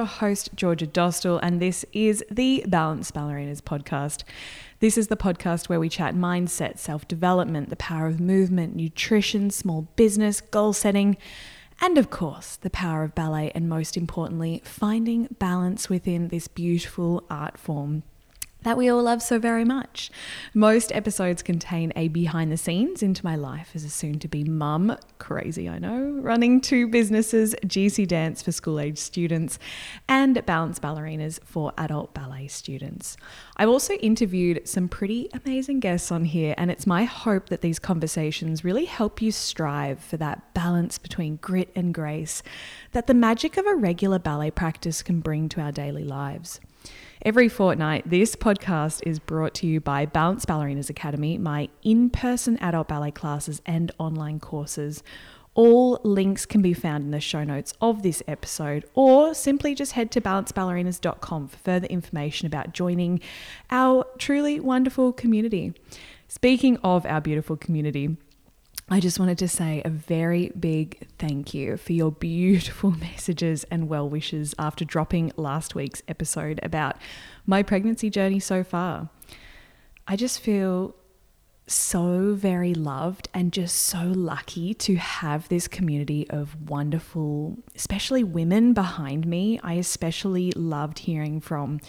Your host, Georgia Dostal, and this is the Balanced Ballerinas podcast. This is the podcast where we chat mindset, self development, the power of movement, nutrition, small business, goal setting, and of course, the power of ballet, and most importantly, finding balance within this beautiful art form that we all love so very much. Most episodes contain a behind the scenes into my life as a soon to be mum, crazy I know, running two businesses, GC Dance for school age students and Balanced Ballerinas for adult ballet students. I've also interviewed some pretty amazing guests on here, and it's my hope that these conversations really help you strive for that balance between grit and grace that the magic of a regular ballet practice can bring to our daily lives. Every fortnight, this podcast is brought to you by Balanced Ballerinas Academy, my in person adult ballet classes and online courses. All links can be found in the show notes of this episode, or simply just head to balancedballerinas.com for further information about joining our truly wonderful community. Speaking of our beautiful community, I just wanted to say a very big thank you for your beautiful messages and well wishes after dropping last week's episode about my pregnancy journey so far. I just feel so very loved and just so lucky to have this community of wonderful, especially women behind me. I especially loved hearing from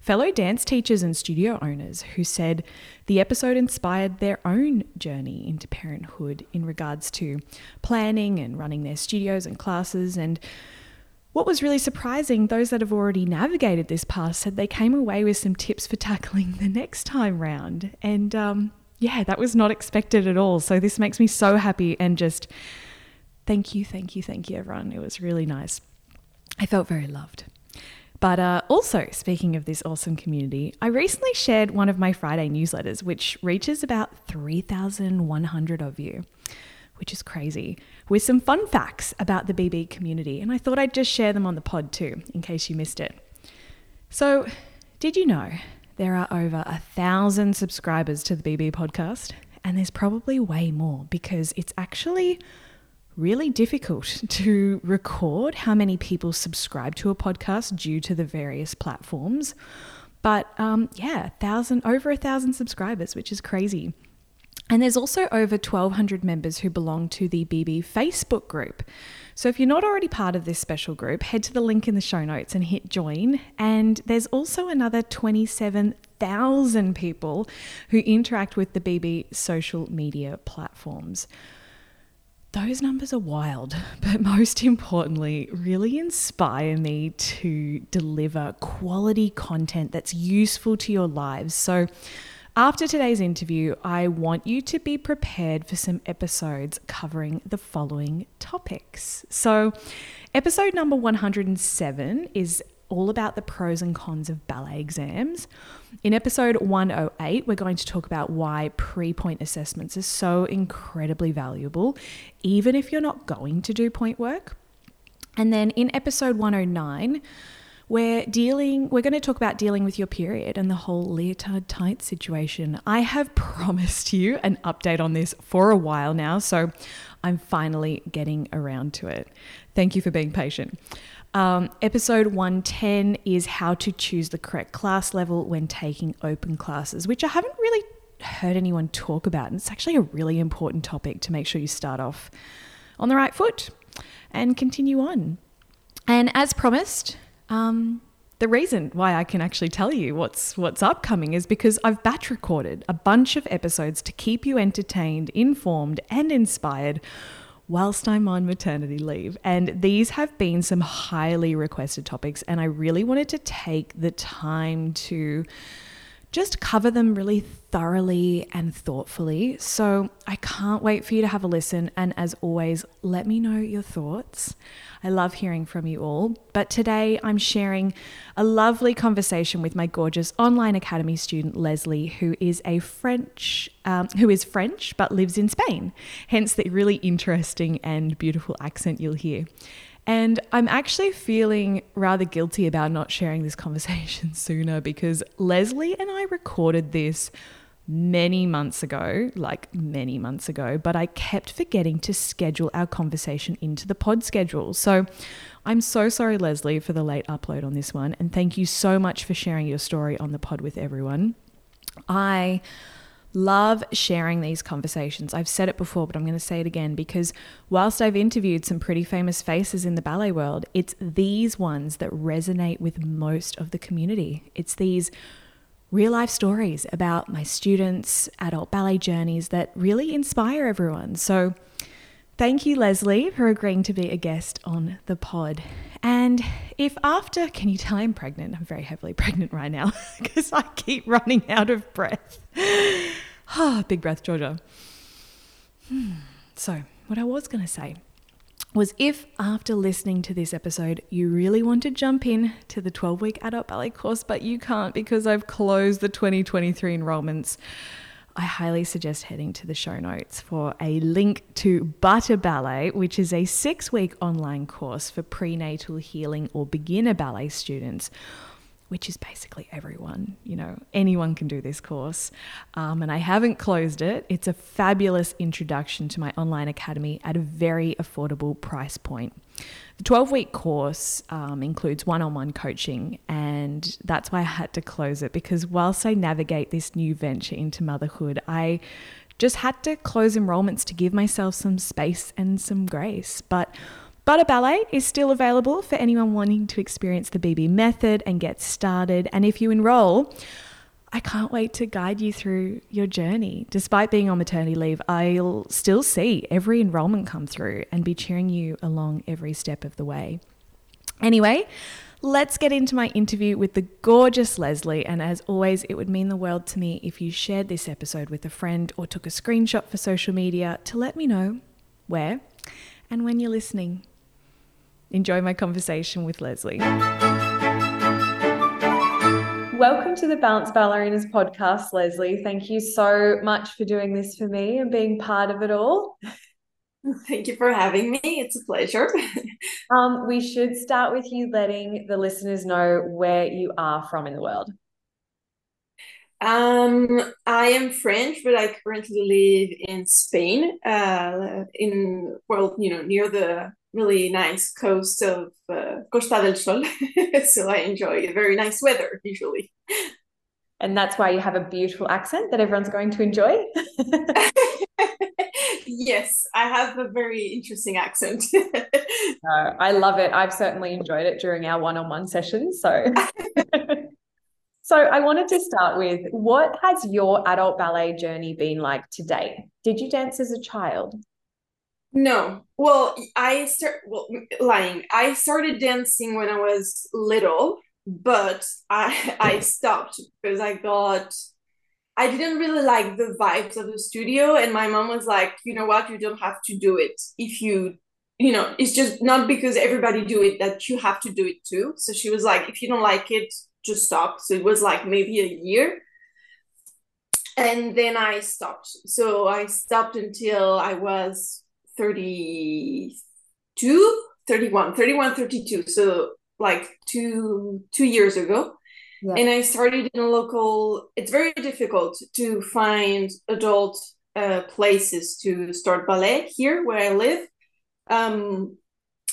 fellow dance teachers and studio owners who said the episode inspired their own journey into parenthood in regards to planning and running their studios and classes. And what was really surprising, those that have already navigated this path said they came away with some tips for tackling the next time round. And um, yeah, that was not expected at all. So this makes me so happy and just thank you, thank you, thank you, everyone. It was really nice. I felt very loved. But uh, also, speaking of this awesome community, I recently shared one of my Friday newsletters, which reaches about 3,100 of you, which is crazy, with some fun facts about the BB community. And I thought I'd just share them on the pod too, in case you missed it. So, did you know there are over a thousand subscribers to the BB podcast? And there's probably way more because it's actually really difficult to record how many people subscribe to a podcast due to the various platforms. But um, yeah, thousand over a thousand subscribers, which is crazy. And there's also over 1,200 members who belong to the BB Facebook group. So if you're not already part of this special group, head to the link in the show notes and hit join. And there's also another 27,000 people who interact with the BB social media platforms those numbers are wild, but most importantly, really inspire me to deliver quality content that's useful to your lives. So, after today's interview, I want you to be prepared for some episodes covering the following topics. So, episode number 107 is all about the pros and cons of ballet exams. In episode 108, we're going to talk about why pre pointe assessments are so incredibly valuable, even if you're not going to do pointe work. And then in episode 109, we're dealing we're going to talk about dealing with your period and the whole leotard tight situation. I have promised you an update on this for a while now, so I'm finally getting around to it. Thank you for being patient. Um, episode 110 is how to choose the correct class level when taking open classes, which I haven't really heard anyone talk about. And it's actually a really important topic to make sure you start off on the right foot and continue on. And as promised, um, the reason why I can actually tell you what's what's upcoming is because I've batch recorded a bunch of episodes to keep you entertained, informed, and inspired whilst I'm on maternity leave. And these have been some highly requested topics, and I really wanted to take the time to just cover them really thoroughly and thoughtfully. So I can't wait for you to have a listen. And as always, let me know your thoughts. I love hearing from you all. But today I'm sharing a lovely conversation with my gorgeous online academy student Lesly, who is a French, um, who is French but lives in Spain. Hence the really interesting and beautiful accent you'll hear. And I'm actually feeling rather guilty about not sharing this conversation sooner because Lesly and I recorded this many months ago, like many months ago, but I kept forgetting to schedule our conversation into the pod schedule. So I'm so sorry, Lesly, for the late upload on this one. And thank you so much for sharing your story on the pod with everyone. I love sharing these conversations. I've said it before, but I'm going to say it again because whilst I've interviewed some pretty famous faces in the ballet world, it's these ones that resonate with most of the community. It's these real life stories about my students' adult ballet journeys that really inspire everyone. So, thank you, Lesly, for agreeing to be a guest on the pod. And if after, can you tell I'm pregnant? I'm very heavily pregnant right now because I keep running out of breath. Ah, big breath, Georgia. Hmm. So, what I was going to say was if after listening to this episode you really want to jump in to the 12 week adult ballet course, but you can't because I've closed the 2023 enrollments, I highly suggest heading to the show notes for a link to Butter Ballet, which is a six week online course for prenatal healing or beginner ballet students which is basically everyone. You know, anyone can do this course. Um, and I haven't closed it. It's a fabulous introduction to my online academy at a very affordable price point. The 12 week course um, includes one on one coaching, and that's why I had to close it because whilst I navigate this new venture into motherhood, I just had to close enrollments to give myself some space and some grace. But Butter Ballet is still available for anyone wanting to experience the BB method and get started. And if you enroll, I can't wait to guide you through your journey. Despite being on maternity leave, I'll still see every enrollment come through and be cheering you along every step of the way. Anyway, let's get into my interview with the gorgeous Lesly. And as always, it would mean the world to me if you shared this episode with a friend or took a screenshot for social media to let me know where and when you're listening enjoy my conversation with Lesly. Welcome to the Balanced Ballerinas podcast, Lesly. Thank you so much for doing this for me and being part of it all. Thank you for having me. It's a pleasure. um, we should start with you letting the listeners know where you are from in the world. Um, I am French, but I currently live in Spain, uh, in well, you know, near the really nice coast of uh, Costa del Sol. so I enjoy very nice weather usually. And that's why you have a beautiful accent that everyone's going to enjoy. yes, I have a very interesting accent. I love it. I've certainly enjoyed it during our one-on-one sessions. So, so I wanted to start with what has your adult ballet journey been like to date? Did you dance as a child? No. Well, I start well lying. I started dancing when I was little, but I I stopped because I got I didn't really like the vibes of the studio and my mom was like, "You know what? You don't have to do it if you you know, it's just not because everybody do it that you have to do it too." So she was like, "If you don't like it, just stop." So it was like maybe a year and then I stopped. So I stopped until I was 32 31 31 32 so like two two years ago. Yeah. and i started in a local it's very difficult to find adult uh, places to start ballet here where i live. Um,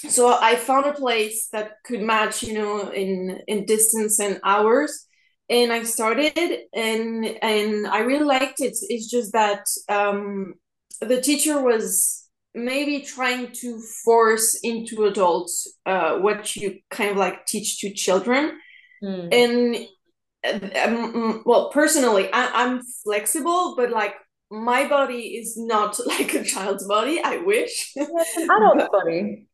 so i found a place that could match you know in in distance and hours. And i started and and i really liked it. It's just that um, the teacher was maybe trying to force into adults uh, what you kind of like teach to children. Mm. and um, well personally I, i'm flexible but like my body is not like a child's body. I wish. Yeah, it's an adult body.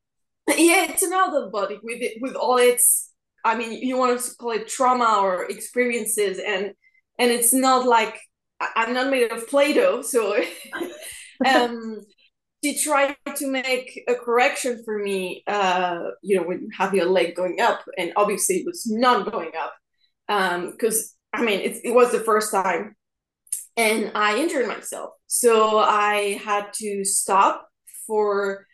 Yeah it's an adult body with it with all its i mean you want to call it trauma or experiences and and it's not like i'm not made of play-doh so um she tried to make a correction for me uh you know when you have your leg going up and obviously it was not going up um because i mean it, it was the first time and i injured myself. So i had to stop for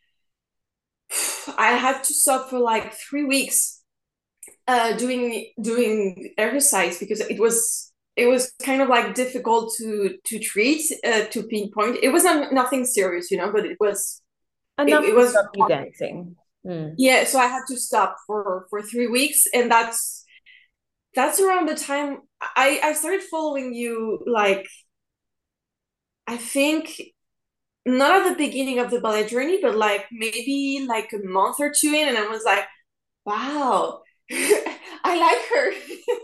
i had to stop for like three weeks uh doing doing exercise because it was it was kind of like difficult to to treat uh, to pinpoint. It was not nothing serious you know but it was enough it, it was dancing. Mm. yeah so i had to stop for for three weeks and that's that's around the time i i started following you like i think not at the beginning of the ballet journey but like maybe like a month or two in and i was like wow I like her.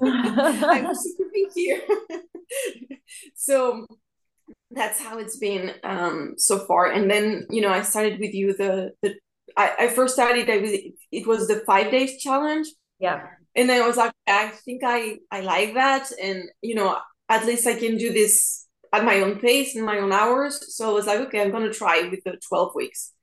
I wish she could be here. so that's how it's been um, so far. And then you know, I started with you the the. I, I first started. I was it was the five days challenge. Yeah. And then I was like, I think I I like that, and you know, at least I can do this at my own pace and my own hours. So I was like, okay, I'm gonna try with the twelve weeks,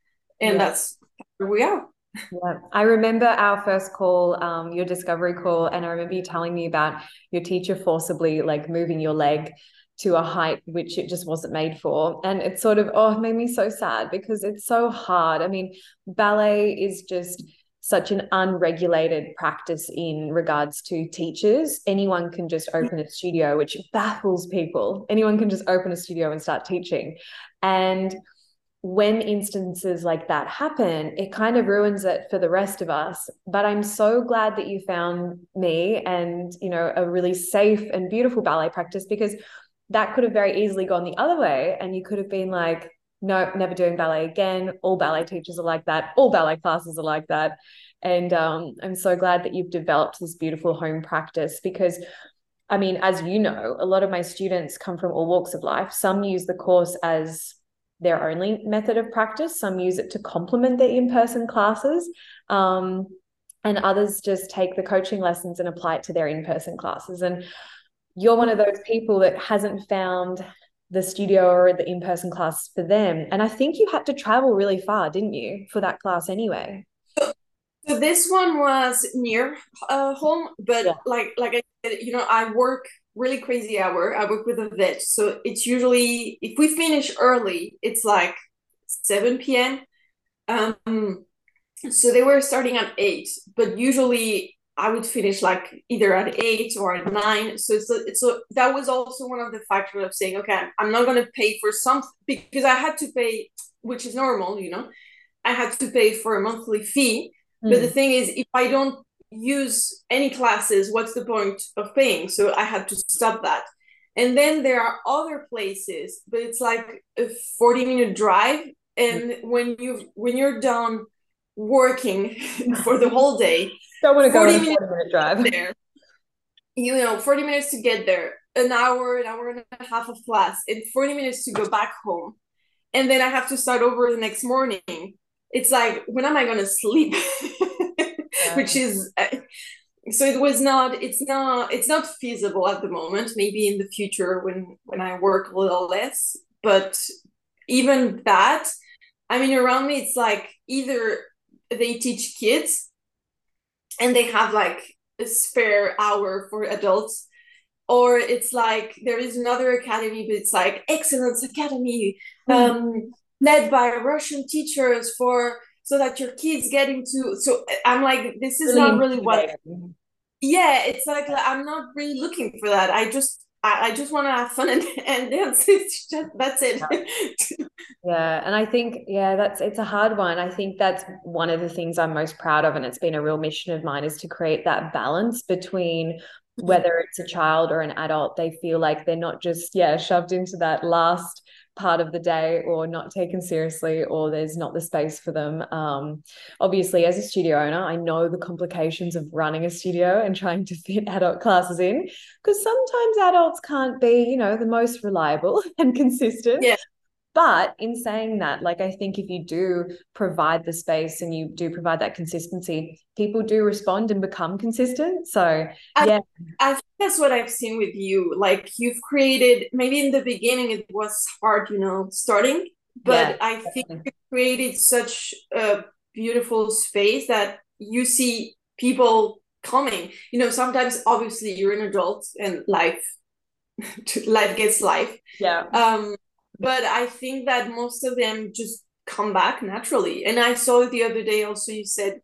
and yeah. that's where we are. Yeah, I remember our first call, um, your discovery call, and I remember you telling me about your teacher forcibly like moving your leg to a height which it just wasn't made for. And it sort of, oh, it made me so sad because it's so hard. I mean, ballet is just such an unregulated practice in regards to teachers. Anyone can just open a studio, which baffles people. Anyone can just open a studio and start teaching. And when instances like that happen, it kind of ruins it for the rest of us. But I'm so glad that you found me and, you know, a really safe and beautiful ballet practice because that could have very easily gone the other way. And you could have been like, no, never doing ballet again. All ballet teachers are like that. All ballet classes are like that. And um, I'm so glad that you've developed this beautiful home practice because I mean, as you know, a lot of my students come from all walks of life. Some use the course as their only method of practice. Some use it to complement their in person classes. Um, and others just take the coaching lessons and apply it to their in person classes. And you're one of those people that hasn't found the studio or the in person class for them. And I think you had to travel really far, didn't you, for that class anyway? So this one was near uh, home, but yeah. like like I said, you know, I work really crazy hour. I work with a vet, so it's usually if we finish early, it's like seven p.m. Um, so they were starting at eight, but usually I would finish like either at eight or at nine. So it's a, it's a, that was also one of the factors of saying, okay, I'm not going to pay for something because I had to pay, which is normal, you know. I had to pay for a monthly fee. Mm. But the thing is, if I don't use any classes what's the point of paying? So i had to stop that. And then there are other places but it's like a 40 minute drive. And when you when you're done working for the whole day don't want to go 40 minute drive. there. You know 40 minutes to get there an hour an hour and a half of class and 40 minutes to go back home. And then i have to start over the next morning. It's like when am i going to sleep which is uh, so it was not it's not it's not feasible at the moment maybe in the future when when i work a little less but even that i mean around me it's like either they teach kids and they have like a spare hour for adults or it's like there is another academy but it's like excellence academy mm. um, led by russian teachers for so that your kids get into so i'm like this is really not really what yeah it's like i'm not really looking for that i just I, I just want to have fun and, and dance. It's just, that's it. yeah. And I think, yeah, that's, it's a hard one. I think that's one of the things I'm most proud of. And it's been a real mission of mine is to create that balance between mm-hmm. whether it's a child or an adult, they feel like they're not just, yeah, shoved into that last part of the day or not taken seriously or there's not the space for them. Um, obviously as a studio owner i know the complications of running a studio and trying to fit adult classes in because sometimes adults can't be you know the most reliable and consistent. Yeah but in saying that, like I think if you do provide the space and you do provide that consistency, people do respond and become consistent. So I, yeah. I think that's what I've seen with you. Like you've created maybe in the beginning it was hard, you know, starting, but yeah, I think you created such a beautiful space that you see people coming. You know, sometimes obviously you're an adult and life life gets life. Yeah. Um but I think that most of them just come back naturally. And I saw the other day also you said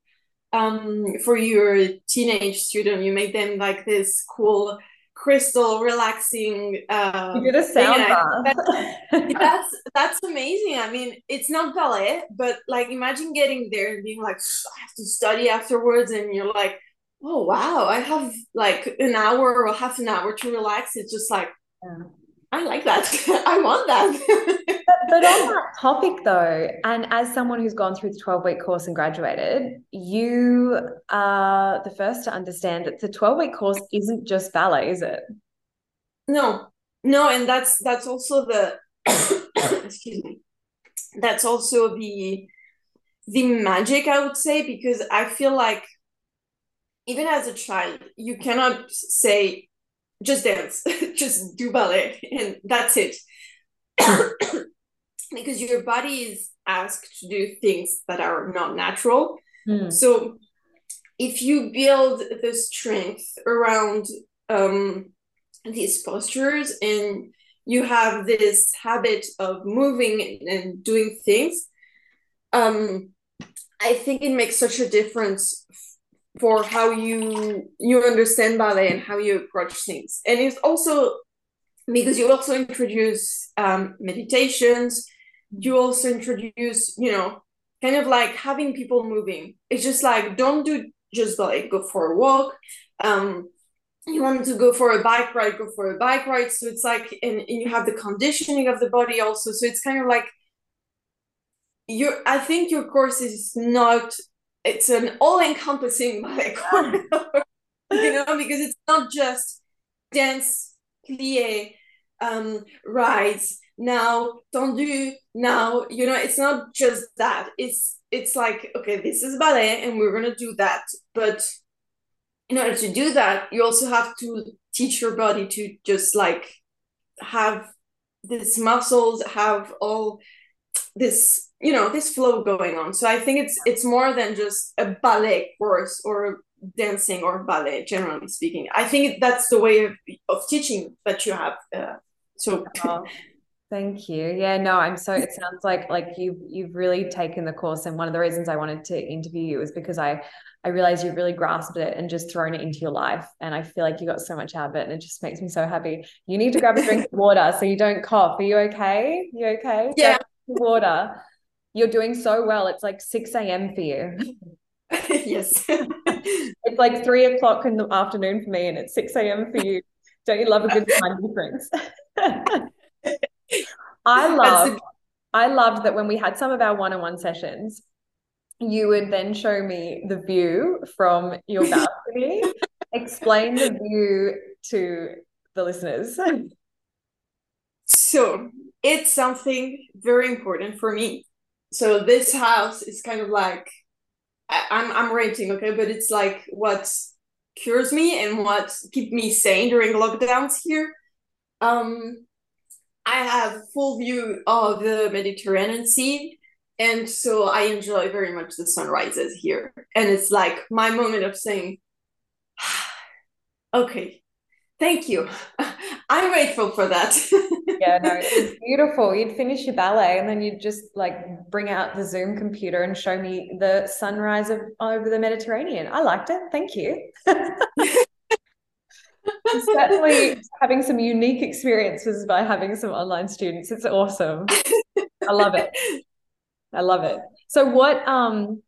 um, for your teenage student, you make them like this cool crystal relaxing uh you did a sound bath. that's that's amazing i mean it's not ballet but like imagine getting there and being like i have to study afterwards and you're like oh wow i have like an hour or half an hour to relax it's just like yeah. I like that. I want that. But, but on that topic though and as someone who's gone through the 12 week course and graduated you are the first to understand that the 12 week course isn't just ballet is it? No. No and that's that's also the excuse me. That's also the the magic i would say because i feel like even as a child, you cannot say, just dance, just do ballet, and that's it. because your body is asked to do things that are not natural. Mm. So if you build the strength around um, these postures and you have this habit of moving and doing things, um, I think it makes such a difference for how you you understand ballet and how you approach things. And it's also because you also introduce um, meditations. You also introduce you know kind of like having people moving. It's just like don't do just ballet go for a walk. Um, you want to go for a bike ride go for a bike ride. So it's like and, and you have the conditioning of the body also. So it's kind of like your i think your course is not it's an all-encompassing ballet you know, because it's not just dance, plie, um, rides, now tendu, now, you know, it's not just that. It's it's like, okay, this is ballet and we're gonna do that. But in order to do that, you also have to teach your body to just like have these muscles, have all this you know this flow going on. So i think it's it's more than just a ballet course or dancing or ballet generally speaking. I think that's the way of, of teaching that you have uh, so oh, thank you. Yeah no i'm so it sounds like like you've you've really taken the course. And one of the reasons i wanted to interview you is because i i realized you've really grasped it and just thrown it into your life. And i feel like you got so much out of it and it just makes me so happy. You need to grab a drink of water so you don't cough. Are you okay? You okay? Yeah. Water you're doing so well. It's like 6 a.m. for you. yes. it's like three o'clock in the afternoon for me, and it's 6 a.m. for you. Don't you love a good time difference? I love I loved that when we had some of our one-on-one sessions, you would then show me the view from your balcony. Explain the view to the listeners. So it's something very important for me so this house is kind of like I, I'm, I'm renting, okay, but it's like what cures me and what keep me sane during lockdowns here. Um, I have full view of the Mediterranean Sea, and so I enjoy very much the sunrises here. And it's like my moment of saying, okay, thank you. I'm grateful for that. yeah, no, it's beautiful. You'd finish your ballet and then you'd just like bring out the Zoom computer and show me the sunrise of, over the Mediterranean. I liked it. Thank you. certainly having some unique experiences by having some online students. It's awesome. I love it. I love it. So what um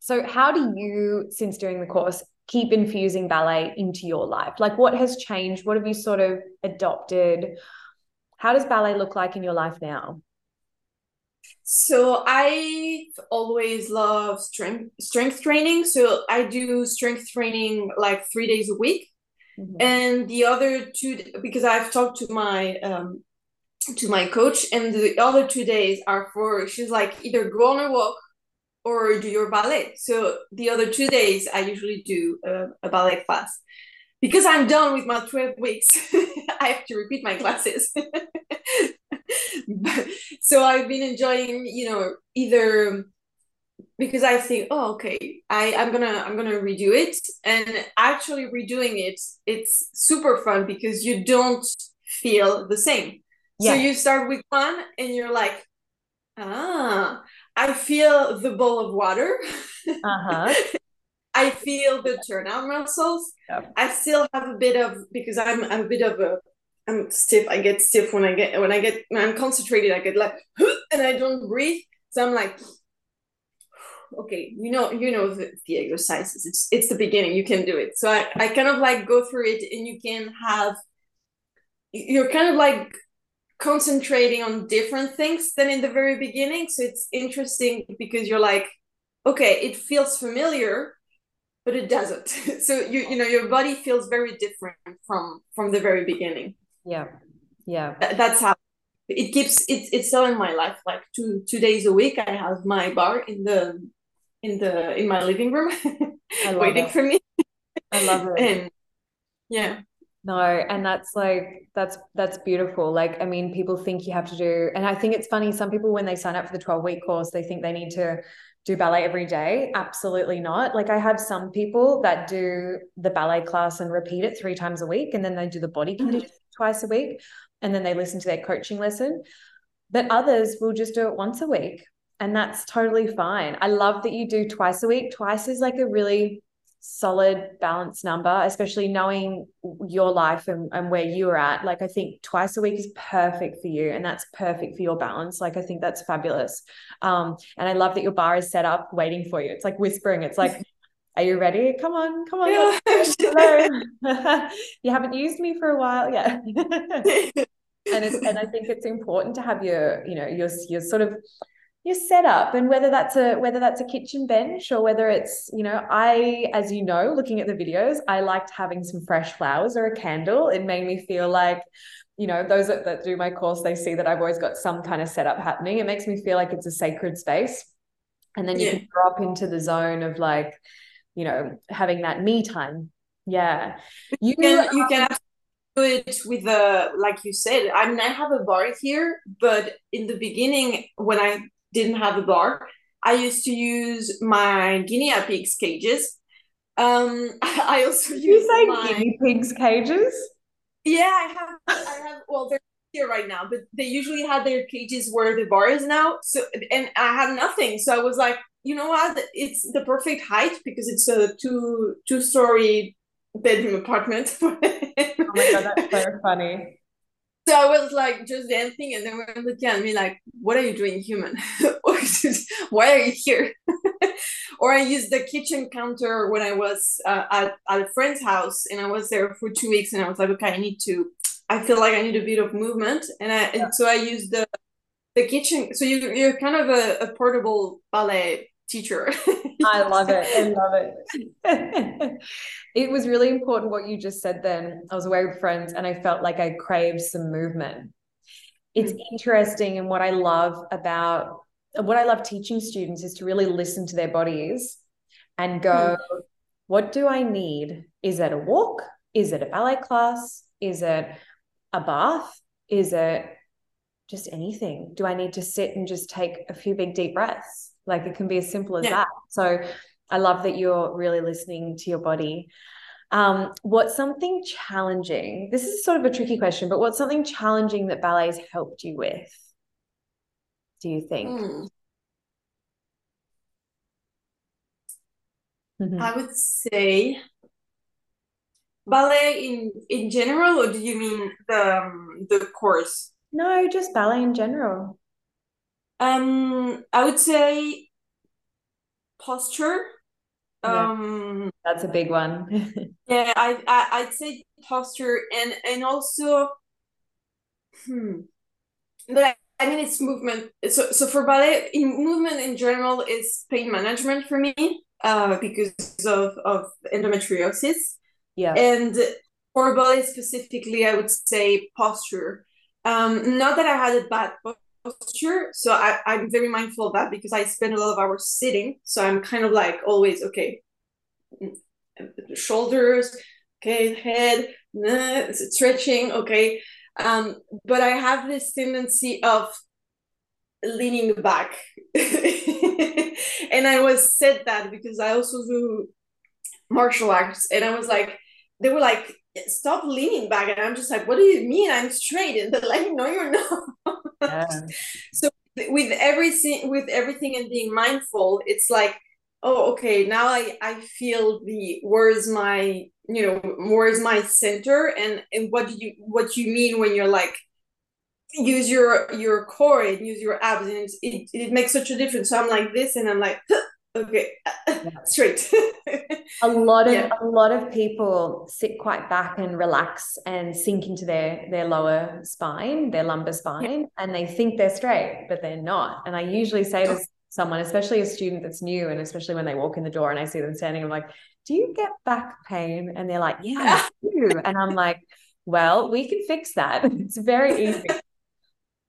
so how do you since doing the course keep infusing ballet into your life? Like what has changed? What have you sort of adopted? How does ballet look like in your life now? So I always love strength strength training. So I do strength training like three days a week, mm-hmm. and the other two because I've talked to my um, to my coach, and the other two days are for she's like either go on a walk or do your ballet. So the other two days I usually do a, a ballet class because I'm done with my 12 weeks, I have to repeat my classes. so I've been enjoying, you know, either because I think, oh, okay, I, I'm gonna I'm gonna redo it. And actually redoing it, it's super fun because you don't feel the same. Yeah. So you start with one and you're like, ah, I feel the bowl of water. Uh-huh. I feel the turnout muscles. I still have a bit of because I'm, I'm a bit of a I'm stiff. I get stiff when I get when I get when I'm concentrated. I get like and I don't breathe. So I'm like, okay, you know, you know the, the exercises. It's it's the beginning. You can do it. So I I kind of like go through it, and you can have. You're kind of like concentrating on different things than in the very beginning. So it's interesting because you're like, okay, it feels familiar, but it doesn't. so you you know your body feels very different from from the very beginning. Yeah. Yeah. That's how it keeps it's it's still in my life. Like two two days a week i have my barre in the in the in my living room waiting it. for me. I love it. And yeah no and that's like that's that's beautiful like i mean people think you have to do and i think it's funny some people when they sign up for the 12 week course they think they need to do ballet every day absolutely not like i have some people that do the ballet class and repeat it three times a week and then they do the body mm-hmm. twice a week and then they listen to their coaching lesson. But others will just do it once a week. And that's totally fine. I love that you do twice a week. Twice is like a really solid balanced number, especially knowing your life and, and where you're at. Like, I think twice a week is perfect for you, and that's perfect for your balance. Like, I think that's fabulous. Um, and I love that your barre is set up waiting for you. It's like whispering, it's like, are you ready? Come on, come on. Yeah. You haven't used me for a while. Yeah. and it's and I think it's important to have your, you know, your your sort of your setup and whether that's a whether that's a kitchen bench or whether it's you know i as you know looking at the videos i liked having some fresh flowers or a candle. It made me feel like you know those that, that do my course they see that i've always got some kind of setup happening. It makes me feel like it's a sacred space. And then you yeah. can drop into the zone of like you know having that me time. Yeah. You can you can do it with the like you said i mean i have a barre here but in the beginning when i didn't have a barre i used to use my guinea pigs cages um i also use say my... guinea pigs cages yeah i have i have well they're here right now but they usually had their cages where the barre is now so and i had nothing so i was like you know what? It's the perfect height because it's a two two story bedroom apartment. oh my god, that's so funny. So I was like just dancing, and then we're looking at me like, "What are you doing, human? Why are you here?" or I used the kitchen counter when I was uh, at, at a friend's house, and I was there for two weeks, and I was like, "Okay, I need to. I feel like I need a bit of movement," and I and so I used the the kitchen. So you you're kind of a, a portable ballet teacher. I love it. I love it. it was really important what you just said then. I was away with friends and I felt like I craved some movement. It's mm-hmm. interesting and what I love about what I love teaching students is to really listen to their bodies and go, mm-hmm. what do I need? Is it a walk? Is it a ballet class? Is it a bath? Is it just anything? Do I need to sit and just take a few big deep breaths? Like it can be as simple as yeah. that. So I love that you're really listening to your body. Um, what's something challenging? This is sort of a tricky question, but what's something challenging that ballet's helped you with? Do you think? Mm. Mm-hmm. I would say ballet in in general, or do you mean the um, the course? No, just ballet in general. Um, I would say posture. Yeah, um, that's a big one. yeah, I, I I'd say posture and and also, hmm, but I, I mean it's movement. So so for ballet, in movement in general is pain management for me. Uh, because of of endometriosis. Yeah, and for ballet specifically, I would say posture. Um, not that I had a bad posture. So I, I'm very mindful of that because I spend a lot of hours sitting. So I'm kind of like always, okay, shoulders, okay, head, stretching, okay. Um, but I have this tendency of leaning back. and I was said that because I also do martial arts and I was like, they were like, stop leaning back. And I'm just like, what do you mean? I'm straight. And they're like, no, you're not. Yeah. so with everything with everything and being mindful, it's like oh okay now i i feel the where's my you know where's my center and and what do you what you mean when you're like use your your core and use your abs and it, it makes such a difference so i'm like this and i'm like okay straight. A lot of yeah. a lot of people sit quite back and relax and sink into their their lower spine their lumbar spine yeah. and they think they're straight but they're not. And i usually say to someone especially a student that's new and especially when they walk in the door and i see them standing i'm like do you get back pain? And they're like yeah I do. And i'm like well we can fix that. It's very easy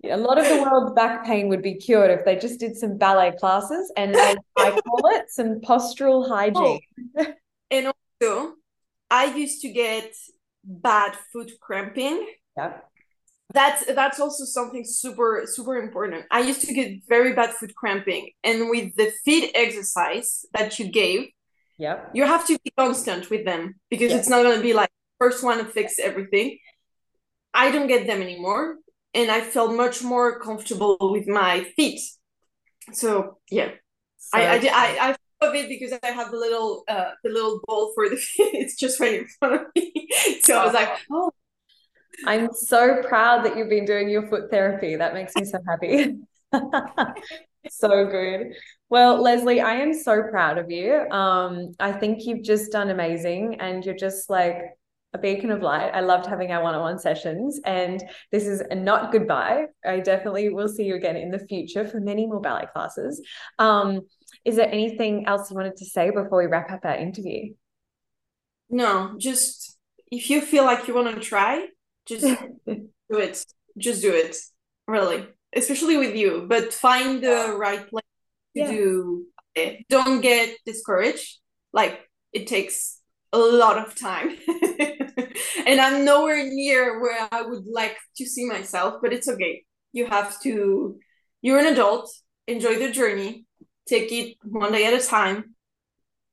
a lot of the world's back pain would be cured if they just did some ballet classes and I call it some postural hygiene. Oh. And also, I used to get bad foot cramping. Yeah. That's that's also something super super important. I used to get very bad foot cramping, and with the feet exercise that you gave, yeah, you have to be constant with them because it's not going to be like first one to fix everything. I don't get them anymore and I felt much more comfortable with my feet. So yeah, so, I I I, I love it because I have the little uh the little ball for the feet. It's just right in front of me. So I was like, oh. I'm so proud that you've been doing your foot therapy. That makes me so happy. so good. Well, Lesly, I am so proud of you. Um, I think you've just done amazing and you're just like a beacon of light. I loved having our one-on-one sessions and this is not goodbye. I definitely will see you again in the future for many more ballet classes. Um, is there anything else you wanted to say before we wrap up our interview? No, just if you feel like you want to try, just do it. Just do it. Really. Especially with you, but find the right place to yeah. do it. Don't get discouraged. Like it takes a lot of time. and I'm nowhere near where I would like to see myself, but it's okay. You have to, you're an adult, enjoy the journey, take it one day at a time.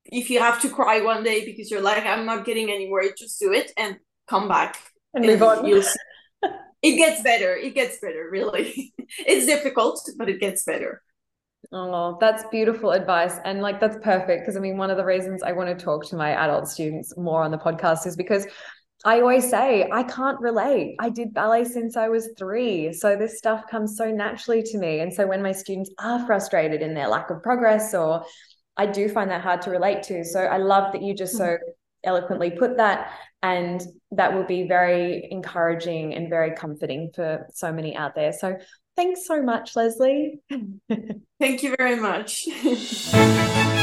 If you have to cry one day because you're like, I'm not getting anywhere, just do it and come back and, and move on. it gets better. It gets better, really. it's difficult, but it gets better. Oh, that's beautiful advice. And like, that's perfect. Because I mean, one of the reasons I want to talk to my adult students more on the podcast is because I always say, I can't relate. I did ballet since I was three. So this stuff comes so naturally to me. And so when my students are frustrated in their lack of progress, or I do find that hard to relate to. So I love that you just so mm-hmm. eloquently put that. And that will be very encouraging and very comforting for so many out there. So thanks so much, Lesly. Thank you very much.